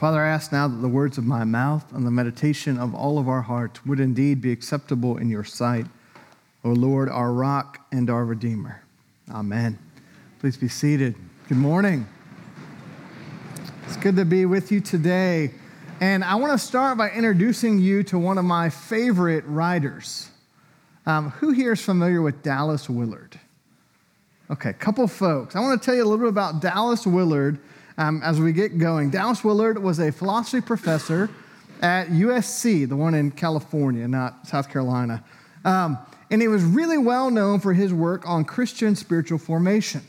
Father, I ask now that the words of my mouth and the meditation of all of our hearts would indeed be acceptable in your sight, O Lord, our rock and our redeemer. Amen. Please be seated. Good morning. It's good to be with you today. And I want to start by introducing you to one of my favorite writers. Um, who here is familiar with Dallas Willard? Okay, a couple folks. I want to tell you a little bit about Dallas Willard um, as we get going. Dallas Willard was a philosophy professor at USC, the one in California, not South Carolina. Um, and he was really well known for his work on Christian spiritual formation.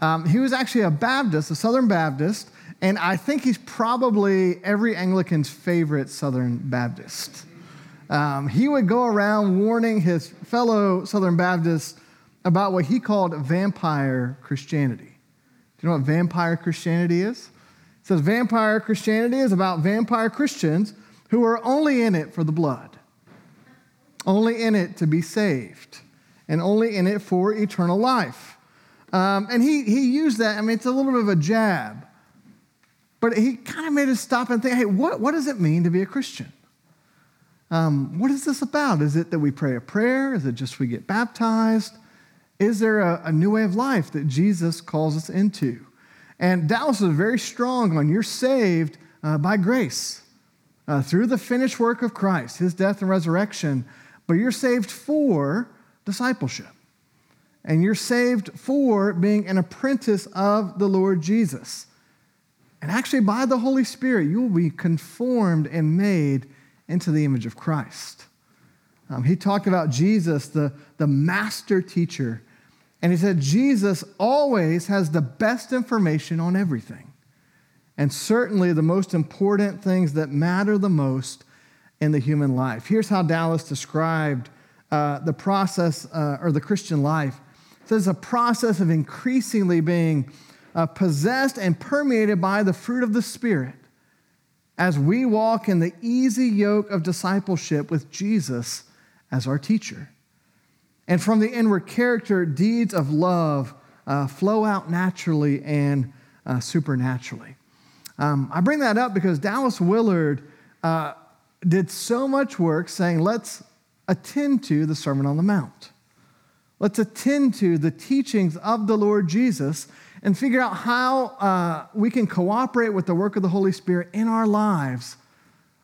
Um, he was actually a Baptist, a Southern Baptist, and I think he's probably every Anglican's favorite Southern Baptist. Um, he would go around warning his fellow Southern Baptists about what he called vampire Christianity. You know what vampire Christianity is? It says vampire Christianity is about vampire Christians who are only in it for the blood, only in it to be saved, and only in it for eternal life. Um, and he, he used that, I mean, it's a little bit of a jab, but he kind of made us stop and think hey, what, what does it mean to be a Christian? Um, what is this about? Is it that we pray a prayer? Is it just we get baptized? Is there a, a new way of life that Jesus calls us into? And Dallas is very strong on you're saved uh, by grace uh, through the finished work of Christ, his death and resurrection, but you're saved for discipleship. And you're saved for being an apprentice of the Lord Jesus. And actually, by the Holy Spirit, you will be conformed and made into the image of Christ. Um, he talked about Jesus, the, the master teacher, and he said, Jesus always has the best information on everything. And certainly the most important things that matter the most in the human life. Here's how Dallas described uh, the process uh, or the Christian life. It says a process of increasingly being uh, possessed and permeated by the fruit of the Spirit as we walk in the easy yoke of discipleship with Jesus as our teacher. And from the inward character, deeds of love uh, flow out naturally and uh, supernaturally. Um, I bring that up because Dallas Willard uh, did so much work saying, let's attend to the Sermon on the Mount. Let's attend to the teachings of the Lord Jesus and figure out how uh, we can cooperate with the work of the Holy Spirit in our lives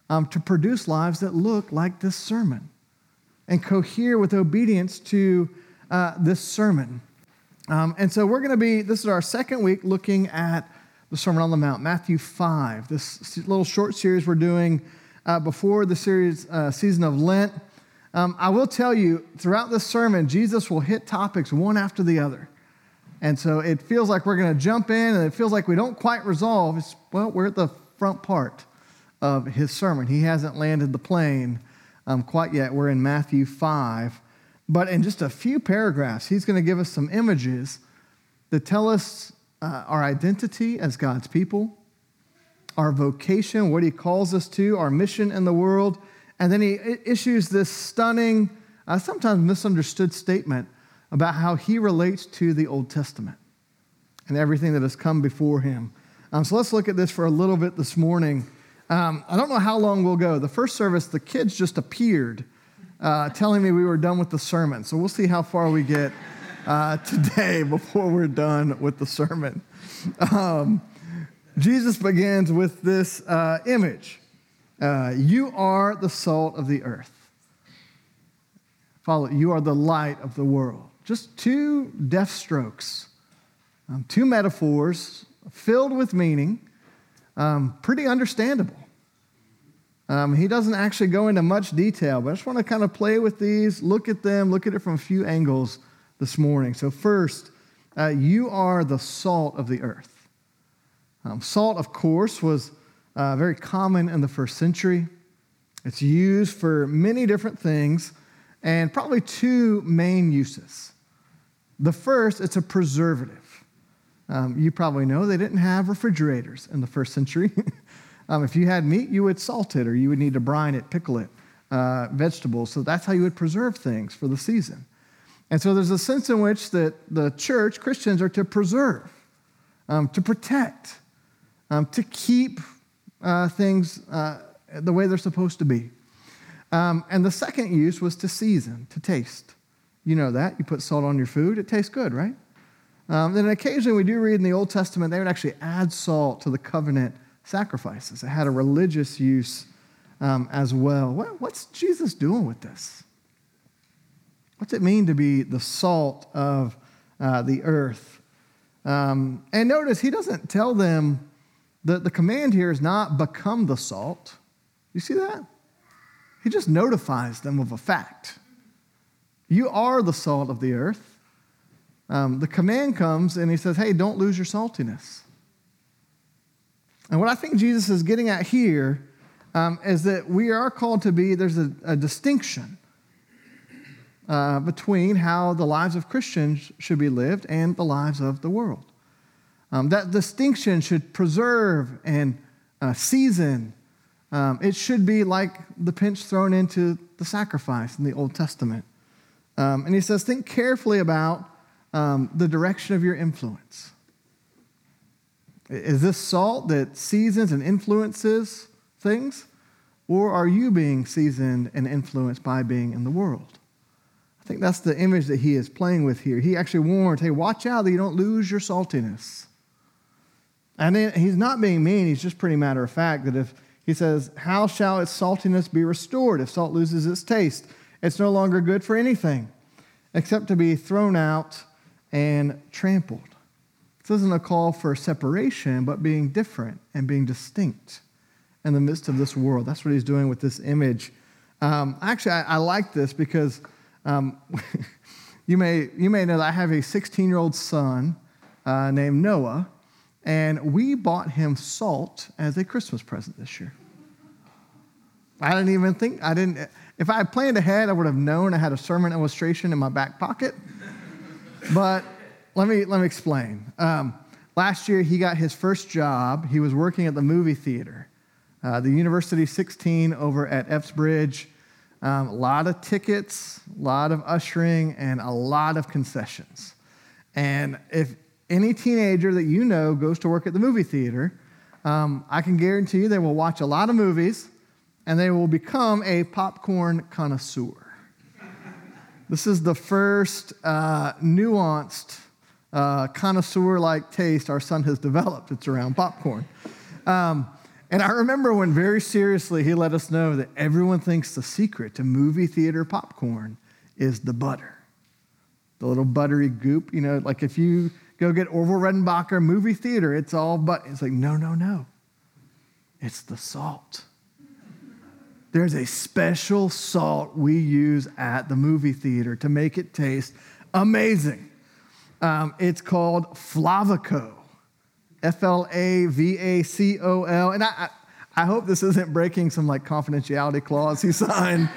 um, to produce lives that look like this sermon and cohere with obedience to uh, this sermon. Um, and so we're going to be, this is our second week looking at the Sermon on the Mount, Matthew 5, this little short series we're doing uh, before the series uh, season of Lent. Um, I will tell you, throughout this sermon, Jesus will hit topics one after the other. And so it feels like we're going to jump in, and it feels like we don't quite resolve. It's, well, we're at the front part of his sermon. He hasn't landed the plane um, quite yet. We're in Matthew 5. But in just a few paragraphs, he's going to give us some images that tell us uh, our identity as God's people, our vocation, what he calls us to, our mission in the world. And then he issues this stunning, uh, sometimes misunderstood statement about how he relates to the Old Testament and everything that has come before him. Um, so let's look at this for a little bit this morning. Um, I don't know how long we'll go. The first service, the kids just appeared uh, telling me we were done with the sermon. So we'll see how far we get uh, today before we're done with the sermon. Um, Jesus begins with this uh, image uh, You are the salt of the earth. Follow, you are the light of the world. Just two death strokes, um, two metaphors filled with meaning, um, pretty understandable. Um, he doesn't actually go into much detail, but I just want to kind of play with these, look at them, look at it from a few angles this morning. So, first, uh, you are the salt of the earth. Um, salt, of course, was uh, very common in the first century. It's used for many different things and probably two main uses. The first, it's a preservative. Um, you probably know they didn't have refrigerators in the first century. Um, if you had meat, you would salt it or you would need to brine it, pickle it, uh, vegetables. So that's how you would preserve things for the season. And so there's a sense in which that the church, Christians, are to preserve, um, to protect, um, to keep uh, things uh, the way they're supposed to be. Um, and the second use was to season, to taste. You know that. You put salt on your food, it tastes good, right? Um, then occasionally we do read in the Old Testament, they would actually add salt to the covenant sacrifices. It had a religious use um, as well. What, what's Jesus doing with this? What's it mean to be the salt of uh, the earth? Um, and notice he doesn't tell them that the command here is not become the salt. You see that? He just notifies them of a fact. You are the salt of the earth. Um, the command comes and he says, hey, don't lose your saltiness. And what I think Jesus is getting at here um, is that we are called to be, there's a, a distinction uh, between how the lives of Christians should be lived and the lives of the world. Um, that distinction should preserve and uh, season. Um, it should be like the pinch thrown into the sacrifice in the Old Testament. Um, and he says, think carefully about um, the direction of your influence. Is this salt that seasons and influences things? Or are you being seasoned and influenced by being in the world? I think that's the image that he is playing with here. He actually warns, hey, watch out that you don't lose your saltiness. And then he's not being mean, he's just pretty matter of fact that if he says, How shall its saltiness be restored if salt loses its taste? It's no longer good for anything except to be thrown out and trampled. This isn't a call for separation, but being different and being distinct in the midst of this world. That's what he's doing with this image. Um, actually, I, I, like this because um, you, may, you may know that I have a 16 year old son uh, named Noah, and we bought him salt as a Christmas present this year. I didn't even think, I didn't, if I had planned ahead, I would have known I had a sermon illustration in my back pocket. but let me, let me explain. Um, last year, he got his first job. He was working at the movie theater, uh, the University 16 over at Epps Bridge. Um, a lot of tickets, a lot of ushering, and a lot of concessions. And if any teenager that you know goes to work at the movie theater, um, I can guarantee you they will watch a lot of movies and they will become a popcorn connoisseur. this is the first uh, nuanced uh, connoisseur like taste our son has developed. It's around popcorn. Um, and I remember when very seriously he let us know that everyone thinks the secret to movie theater popcorn is the butter. The little buttery goop, you know, like if you go get Orville Redenbacher movie theater, it's all but. It's like, no, no, no. It's the salt. There's a special salt we use at the movie theater to make it taste amazing. Um, it's called Flavacol, F L A V A C O L. And I, I, hope this isn't breaking some like confidentiality clause he signed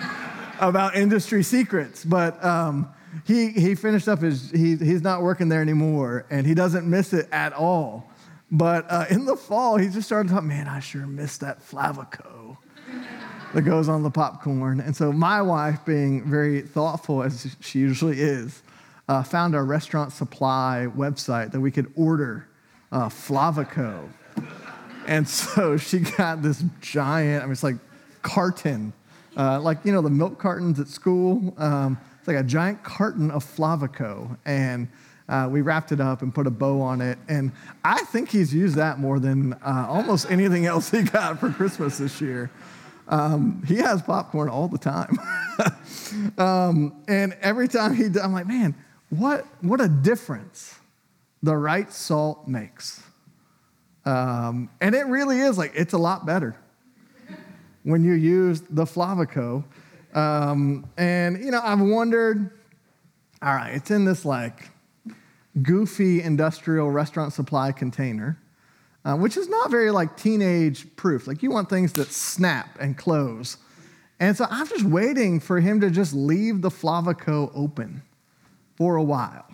about industry secrets, but um, he, he finished up his, he, he's not working there anymore and he doesn't miss it at all. But uh, in the fall, he just started talking, man, I sure miss that Flavacol that goes on the popcorn. And so my wife, being very thoughtful as she usually is, uh, found a restaurant supply website that we could order uh, Flavacol. And so she got this giant, I mean, it's like carton, uh, like, you know, the milk cartons at school. Um, it's like a giant carton of Flavacol. And uh, we wrapped it up and put a bow on it. And I think he's used that more than uh, almost anything else he got for Christmas this year. Um, he has popcorn all the time. um, and every time he, I'm like, man, what, what a difference the right salt makes. Um, and it really is like, it's a lot better when you use the Flavacol. Um, and, you know, I've wondered, all right, it's in this like goofy industrial restaurant supply container uh, which is not very like teenage proof. Like you want things that snap and close. And so I'm just waiting for him to just leave the Flavacol open for a while.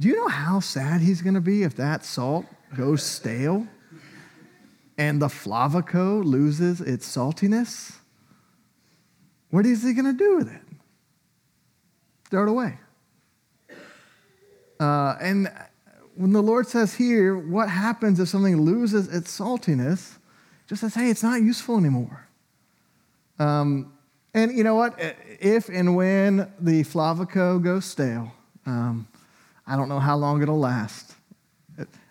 Do you know how sad he's going to be if that salt goes stale and the Flavacol loses its saltiness? What is he going to do with it? Throw it away. Uh, and when the Lord says here, what happens if something loses its saltiness? just says, hey, it's not useful anymore. Um, and you know what? If and when the Flavacol goes stale, um, I don't know how long it'll last.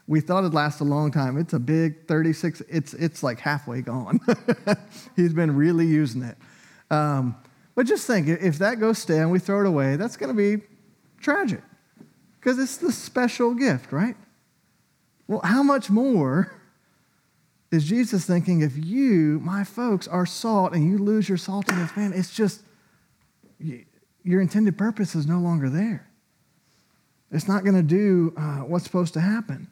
We thought it'd last a long time. It's a big 36, it's, it's like halfway gone. He's been really using it. Um, but just think if that goes stale and we throw it away, that's going to be tragic because it's the special gift, right? Well, how much more is Jesus thinking if you, my folks, are salt and you lose your saltiness, man, it's just your intended purpose is no longer there. It's not going to do uh, what's supposed to happen.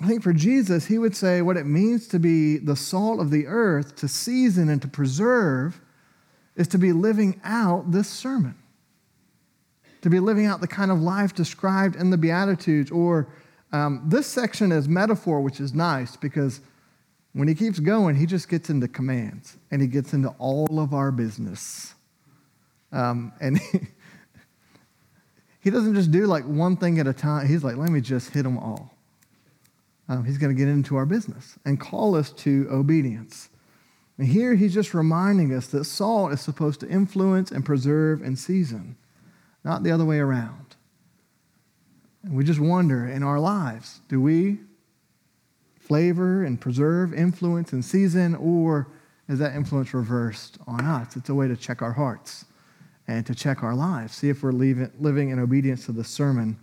I think for Jesus, he would say what it means to be the salt of the earth, to season and to preserve, is to be living out this sermon. To be living out the kind of life described in the Beatitudes or um, this section is metaphor, which is nice because when he keeps going, he just gets into commands and he gets into all of our business. Um, and he, he doesn't just do like one thing at a time. He's like, let me just hit them all. Um, he's going to get into our business and call us to obedience. And here he's just reminding us that salt is supposed to influence and preserve and season, not the other way around. And we just wonder in our lives do we flavor and preserve, influence, and season, or is that influence reversed on us? It's a way to check our hearts and to check our lives, see if we're leaving, living in obedience to the sermon.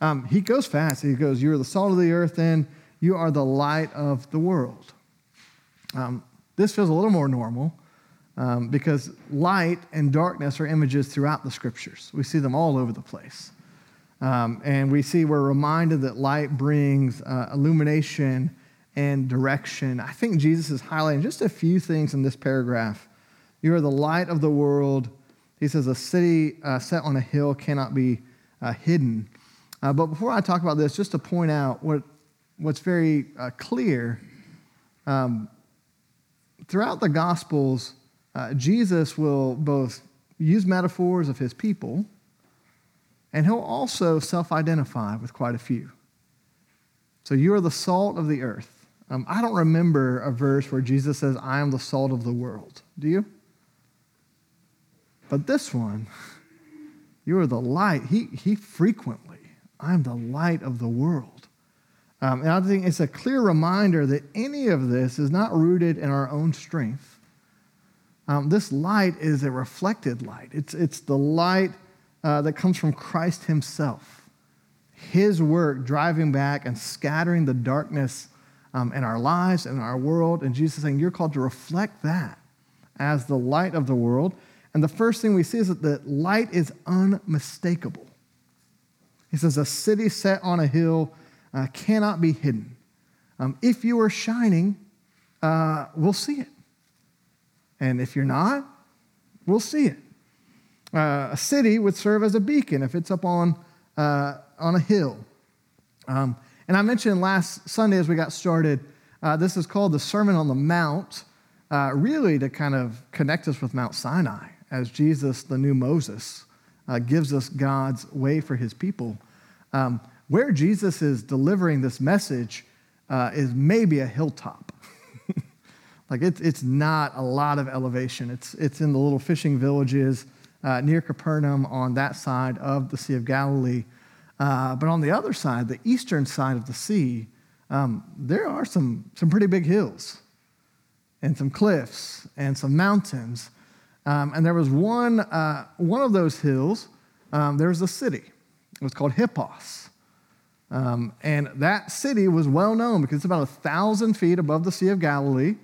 Um, he goes fast. He goes, You are the salt of the earth, and you are the light of the world. Um, this feels a little more normal um, because light and darkness are images throughout the scriptures. We see them all over the place. Um, and we see we're reminded that light brings uh, illumination and direction. I think Jesus is highlighting just a few things in this paragraph. You are the light of the world. He says, A city uh, set on a hill cannot be uh, hidden. Uh, but before I talk about this, just to point out what, what's very uh, clear um, throughout the Gospels, uh, Jesus will both use metaphors of his people and he'll also self identify with quite a few. So you are the salt of the earth. Um, I don't remember a verse where Jesus says, I am the salt of the world. Do you? But this one, you are the light. He, he frequently, I am the light of the world. Um, and I think it's a clear reminder that any of this is not rooted in our own strength. Um, this light is a reflected light, it's, it's the light uh, that comes from Christ Himself. His work driving back and scattering the darkness um, in our lives and our world. And Jesus is saying, You're called to reflect that as the light of the world. And the first thing we see is that the light is unmistakable. He says, A city set on a hill uh, cannot be hidden. Um, if you are shining, uh, we'll see it. And if you're not, we'll see it. Uh, a city would serve as a beacon if it's up on, uh, on a hill. Um, and I mentioned last Sunday as we got started, uh, this is called the Sermon on the Mount, uh, really to kind of connect us with Mount Sinai as Jesus, the new Moses, uh, gives us God's way for his people. Um, where Jesus is delivering this message uh, is maybe a hilltop. like it's, it's not a lot of elevation. It's, it's in the little fishing villages uh, near Capernaum on that side of the Sea of Galilee. Uh, but on the other side, the eastern side of the sea, um, there are some, some pretty big hills and some cliffs and some mountains. Um, and there was one, uh, one of those hills, um, there was a city. It was called Hippos. Um, and that city was well known because it's about a thousand feet above the Sea of Galilee.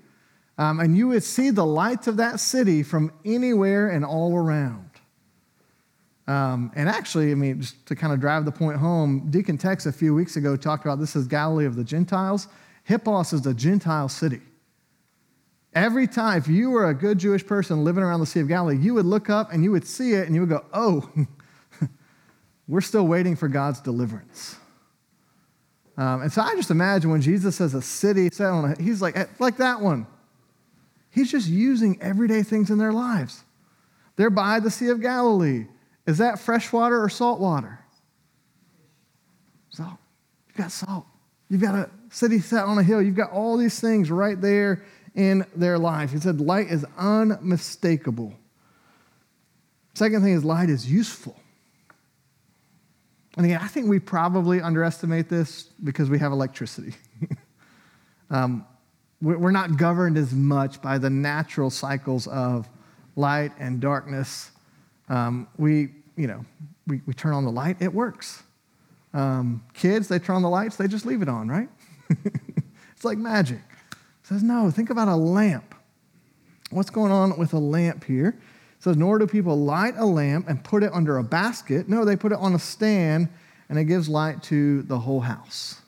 Um, and you would see the lights of that city from anywhere and all around. Um, and actually, I mean, just to kind of drive the point home, Deacon Tex a few weeks ago talked about this is Galilee of the Gentiles. Hippos is a Gentile city. Every time, if you were a good Jewish person living around the Sea of Galilee, you would look up and you would see it and you would go, oh, we're still waiting for God's deliverance. Um, and so I just imagine when Jesus says a city he's like, like that one. He's just using everyday things in their lives. They're by the Sea of Galilee. Is that fresh water or salt water? Salt. You've got salt. You've got a city set on a hill. You've got all these things right there in their life. He said, light is unmistakable. Second thing is, light is useful. And again, I think we probably underestimate this because we have electricity. um, we're not governed as much by the natural cycles of light and darkness. Um, we, you know, we, we turn on the light, it works. Um, kids, they turn on the lights, they just leave it on, right? it's like magic. It says, no, think about a lamp. What's going on with a lamp here? It says, nor do people light a lamp and put it under a basket. No, they put it on a stand and it gives light to the whole house.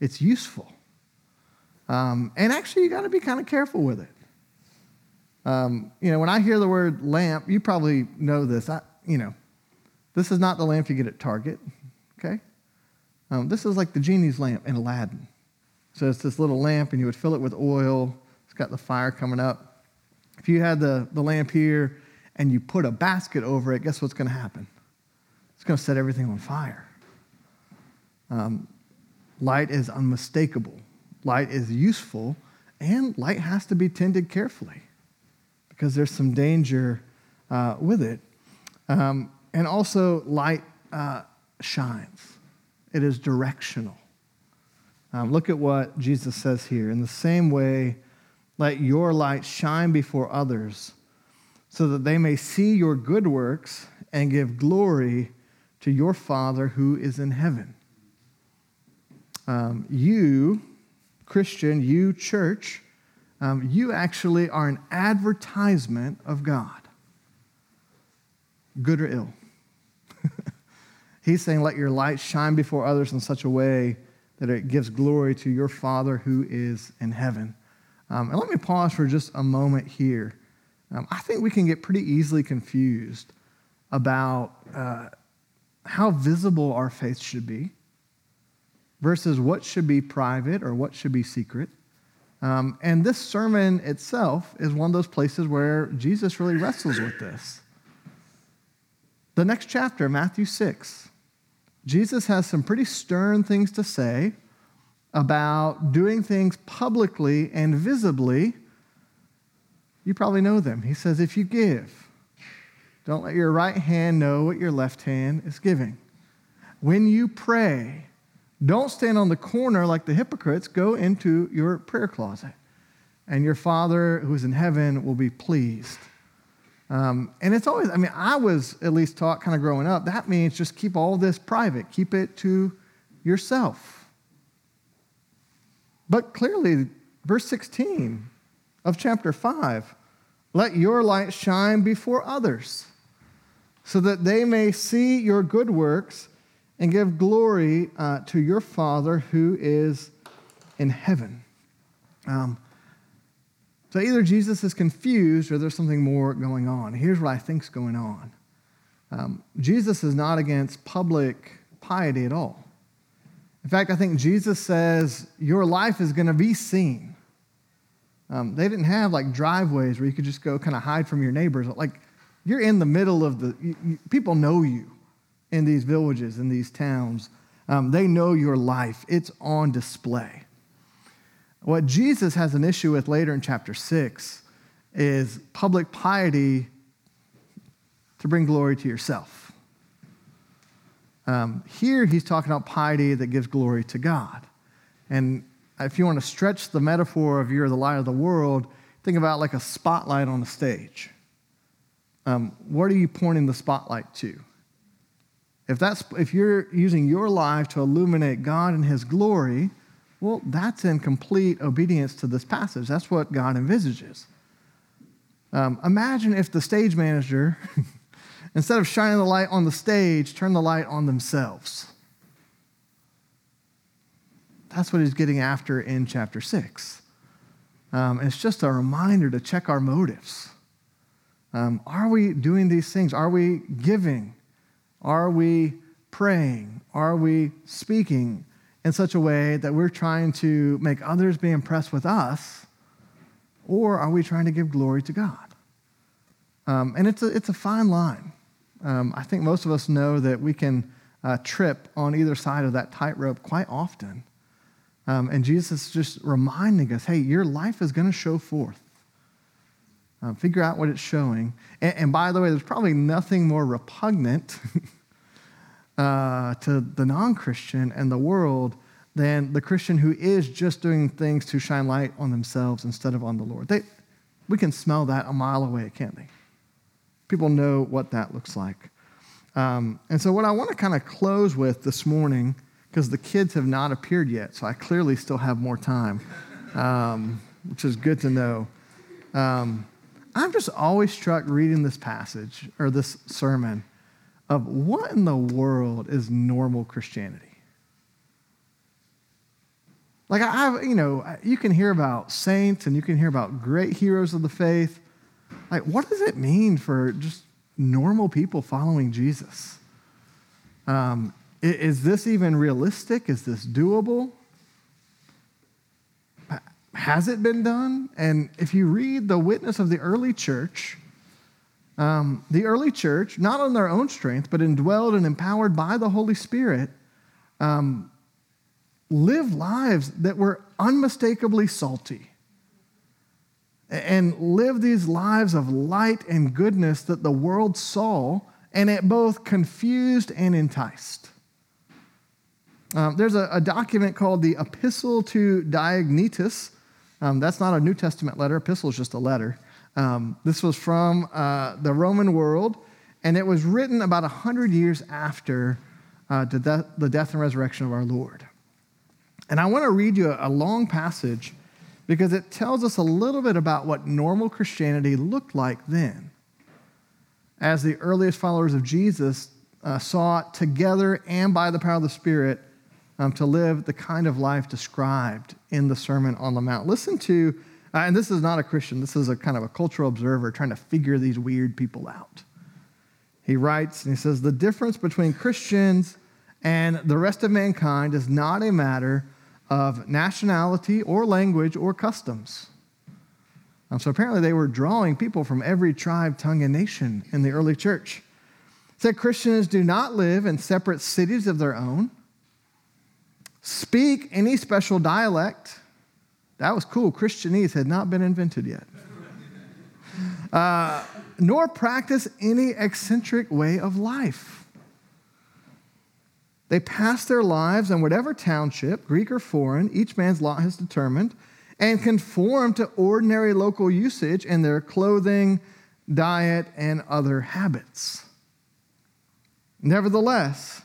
It's useful. Um, and actually, you got to be kind of careful with it. Um, you know, when I hear the word lamp, you probably know this. I, you know, this is not the lamp you get at Target, okay? Um, this is like the genie's lamp in Aladdin. So it's this little lamp, and you would fill it with oil. It's got the fire coming up. If you had the, the lamp here and you put a basket over it, guess what's going to happen? It's going to set everything on fire. Um, light is unmistakable, light is useful, and light has to be tended carefully because there's some danger uh, with it. Um, and also, light uh, shines, it is directional. Um, look at what Jesus says here. In the same way, let your light shine before others so that they may see your good works and give glory to your Father who is in heaven. Um, you, Christian, you, church, um, you actually are an advertisement of God, good or ill. He's saying, Let your light shine before others in such a way that it gives glory to your Father who is in heaven. Um, and let me pause for just a moment here. Um, I think we can get pretty easily confused about uh, how visible our faith should be versus what should be private or what should be secret. Um, and this sermon itself is one of those places where Jesus really wrestles with this. The next chapter, Matthew 6, Jesus has some pretty stern things to say about doing things publicly and visibly. You probably know them. He says, if you give, don't let your right hand know what your left hand is giving. When you pray, don't stand on the corner like the hypocrites. Go into your prayer closet, and your Father who is in heaven will be pleased. Um, and it's always, I mean, I was at least taught kind of growing up, that means just keep all this private, keep it to yourself. But clearly, verse 16 of chapter 5 let your light shine before others, so that they may see your good works and give glory uh, to your Father who is in heaven. Um, so either Jesus is confused or there's something more going on. Here's what I think's going on. Um, Jesus is not against public piety at all. In fact, I think Jesus says your life is going to be seen. Um, they didn't have like driveways where you could just go kind of hide from your neighbors. Like you're in the middle of the, you, you, people know you in these villages, in these towns. Um, they know your life, it's on display. What Jesus has an issue with later in chapter 6 is public piety to bring glory to yourself. Um, here, he's talking about piety that gives glory to God. And if you want to stretch the metaphor of you're the light of the world, think about like a spotlight on a stage. Um, what are you pointing the spotlight to? If, that's, if you're using your life to illuminate God and His glory, well, that's in complete obedience to this passage. That's what God envisages. Um, imagine if the stage manager, instead of shining the light on the stage, turned the light on themselves. That's what he's getting after in chapter 6. Um, it's just a reminder to check our motives. Um, are we doing these things? Are we giving? Are we praying? Are we speaking in such a way that we're trying to make others be impressed with us? Or are we trying to give glory to God? Um, and it's a, it's a fine line. Um, I think most of us know that we can uh, trip on either side of that tightrope quite often. Um, and Jesus is just reminding us hey, your life is going to show forth. Uh, figure out what it's showing. And, and, by the way, there's probably nothing more repugnant uh, to the non Christian and the world than the Christian who is just doing things to shine light on themselves instead of on the Lord. They, we can smell that a mile away, can't they? People know what that looks like. Um, and so, what I want to kind of close with this morning, because the kids have not appeared yet, so I clearly still have more time, um, which is good to know. I'm just always struck reading this passage or this sermon of what in the world is normal Christianity? Like, I, you know, you can hear about saints and you can hear about great heroes of the faith. Like, what does it mean for just normal people following Jesus? Um, is this even realistic? Is this doable? Has it been done? And if you read the witness of the early church, um, the early church, not on their own strength, but indwelled and empowered by the Holy Spirit, um, lived lives that were unmistakably salty and lived these lives of light and goodness that the world saw and it both confused and enticed. Um, there's a, a, document called the Epistle to Diognetus. Um, that's not a New Testament letter, epistle is just a letter. Um, this was from uh, the Roman world, and it was written about 100 years after uh, the, death, the death and resurrection of our Lord. And I want to read you a, a long passage because it tells us a little bit about what normal Christianity looked like then. As the earliest followers of Jesus uh, sought together and by the power of the Spirit um, to live the kind of life described in the Sermon on the Mount. Listen to, uh, and this is not a Christian, this is a kind of a cultural observer trying to figure these weird people out. He writes and he says, The difference between Christians and the rest of mankind is not a matter of nationality or language or customs. Um, so apparently, they were drawing people from every tribe, tongue, and nation in the early church. Said Christians do not live in separate cities of their own, speak any special dialect. That was cool. Christianese had not been invented yet. Uh, nor practice any eccentric way of life. They pass their lives in whatever township, Greek or foreign, each man's lot has determined, and conform to ordinary local usage in their clothing, diet, and other habits. Nevertheless,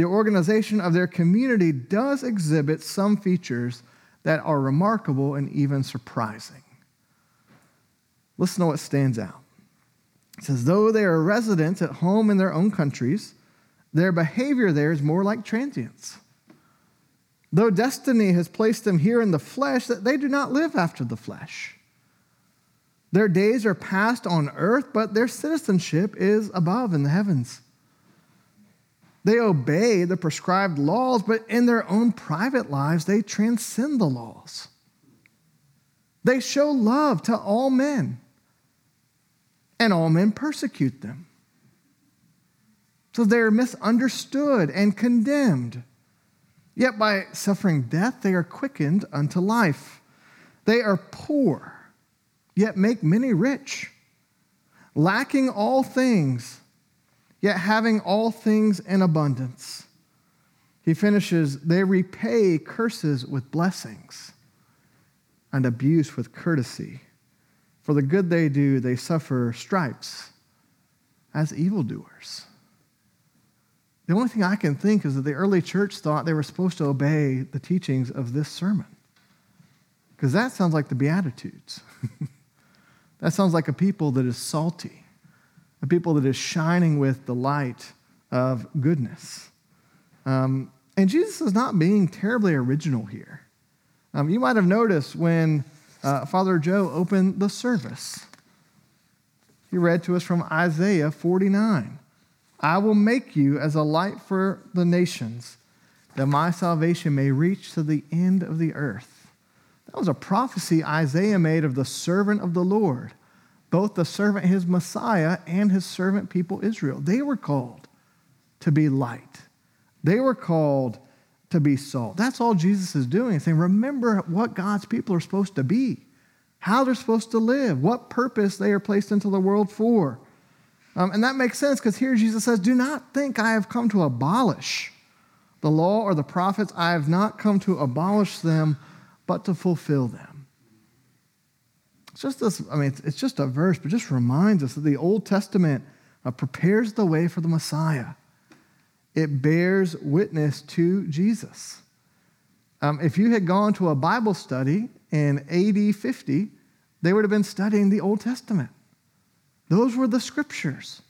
the organization of their community does exhibit some features that are remarkable and even surprising. Listen to what stands out. It says, though they are residents at home in their own countries, their behavior there is more like transients. Though destiny has placed them here in the flesh, that they do not live after the flesh. Their days are passed on earth, but their citizenship is above in the heavens. They obey the prescribed laws, but in their own private lives, they transcend the laws. They show love to all men, and all men persecute them. So they are misunderstood and condemned. Yet by suffering death, they are quickened unto life. They are poor, yet make many rich, lacking all things, yet having all things in abundance. He finishes, they repay curses with blessings and abuse with courtesy. For the good they do, they suffer stripes as evildoers. The only thing I can think is that the early church thought they were supposed to obey the teachings of this sermon. Because that sounds like the Beatitudes. that sounds like a people that is salty, a people that is shining with the light of goodness. Um, and Jesus is not being terribly original here. Um, you might have noticed when uh, Father Joe opened the service, he read to us from Isaiah 49. I will make you as a light for the nations, that my salvation may reach to the end of the earth. That was a prophecy Isaiah made of the servant of the Lord, both the servant, his Messiah, and his servant people Israel. They were called to be light. They were called to be salt. That's all Jesus is doing. Saying, remember what God's people are supposed to be, how they're supposed to live, what purpose they are placed into the world for. Um, and that makes sense because here Jesus says, Do not think I have come to abolish the law or the prophets. I have not come to abolish them, but to fulfill them. It's just this, I mean, it's, just a verse, but just reminds us that the Old Testament uh, prepares the way for the Messiah. It bears witness to Jesus. Um, if you had gone to a Bible study in AD 50, they would have been studying the Old Testament. Those were the scriptures.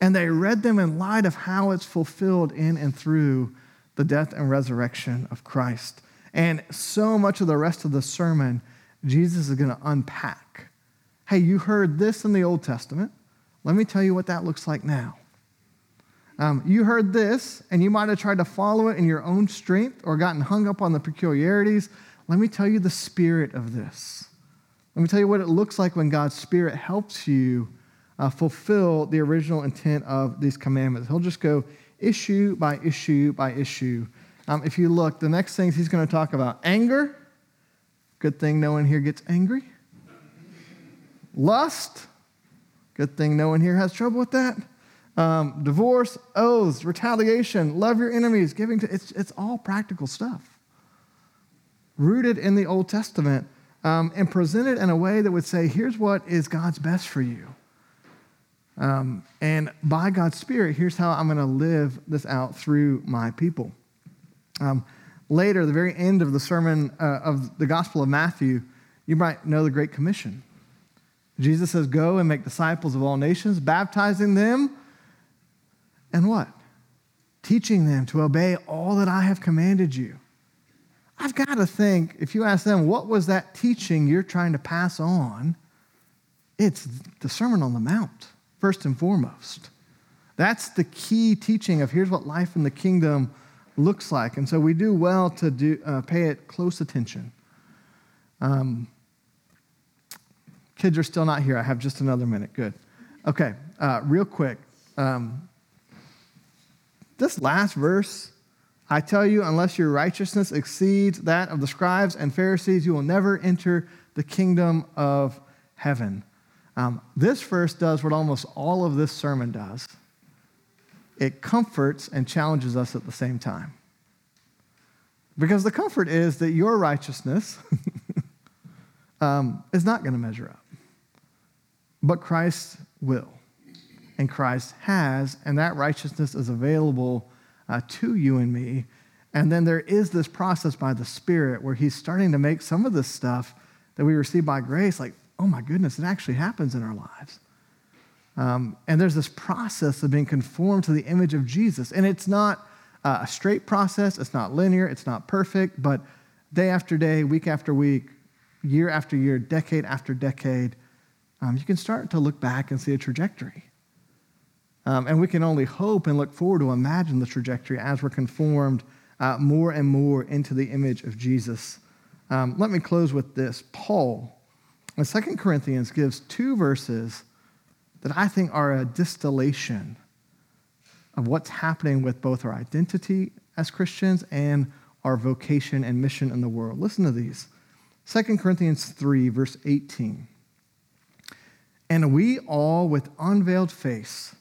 And they read them in light of how it's fulfilled in and through the death and resurrection of Christ. And so much of the rest of the sermon, Jesus is going to unpack. Hey, you heard this in the Old Testament. Let me tell you what that looks like now. Um, you heard this, and you might have tried to follow it in your own strength or gotten hung up on the peculiarities. Let me tell you the spirit of this. Let me tell you what it looks like when God's Spirit helps you uh, fulfill the original intent of these commandments. He'll just go issue by issue by issue. Um, if you look, the next things he's going to talk about anger. Good thing no one here gets angry. Lust. Good thing no one here has trouble with that. Um, divorce, oaths, retaliation, love your enemies, giving to it's, it's all practical stuff. Rooted in the Old Testament um, and presented in a way that would say, here's what is God's best for you. Um, and by God's Spirit, here's how I'm going to live this out through my people. Um, later, the very end of the sermon uh, of the Gospel of Matthew, you might know the Great Commission. Jesus says, Go and make disciples of all nations, baptizing them, and what? Teaching them to obey all that I have commanded you. I've got to think, if you ask them, what was that teaching you're trying to pass on? It's the Sermon on the Mount first and foremost. That's the key teaching of here's what life in the kingdom looks like. And so we do well to do, uh, pay it close attention. Um, kids are still not here. I have just another minute. Good. Okay, uh, real quick. Um, this last verse, I tell you, unless your righteousness exceeds that of the scribes and Pharisees, you will never enter the kingdom of heaven. Um, this verse does what almost all of this sermon does it comforts and challenges us at the same time. Because the comfort is that your righteousness um, is not going to measure up, but Christ will. And Christ has, and that righteousness is available uh, to you and me. And then there is this process by the Spirit where He's starting to make some of this stuff that we receive by grace like oh my goodness, it actually happens in our lives. Um, and there's this process of being conformed to the image of Jesus. And it's not uh, a straight process, it's not linear, it's not perfect, but day after day, week after week, year after year, decade after decade, um, you can start to look back and see a trajectory. Um, and we can only hope and look forward to imagine the trajectory as we're conformed uh, more and more into the image of Jesus. Um, let me close with this. Paul and Second Corinthians gives two verses that I think are a distillation of what's happening with both our identity as Christians and our vocation and mission in the world. Listen to these. Second Corinthians 3, verse 18. And we all, with unveiled face,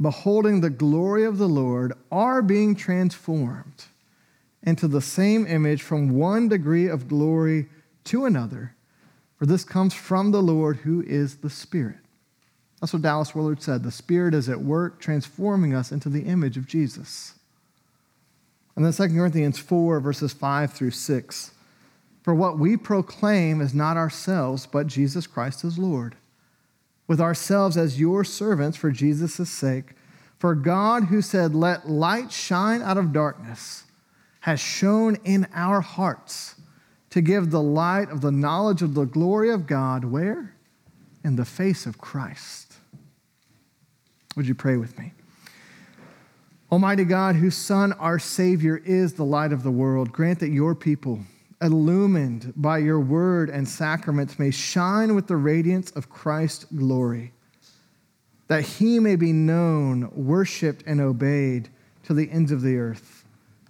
beholding the glory of the Lord, are being transformed into the same image from one degree of glory to another for this comes from the Lord who is the Spirit. That's what Dallas Willard said. The Spirit is at work transforming us into the image of Jesus. And then 2 Corinthians 4, verses 5 through 6. For what we proclaim is not ourselves, but Jesus Christ as Lord, with ourselves as your servants for Jesus' sake. For God, who said, Let light shine out of darkness, has shone in our hearts to give the light of the knowledge of the glory of God where? In the face of Christ. Would you pray with me? Almighty God, whose Son, our Savior, is the light of the world, grant that your people, illumined by your word and sacraments, may shine with the radiance of Christ's glory, that he may be known, worshiped, and obeyed to the ends of the earth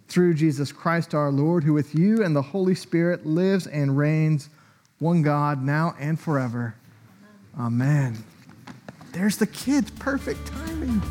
through Jesus Christ our Lord, who with you and the Holy Spirit lives and reigns, one God, now and forever. Amen. There's the kids. Perfect timing.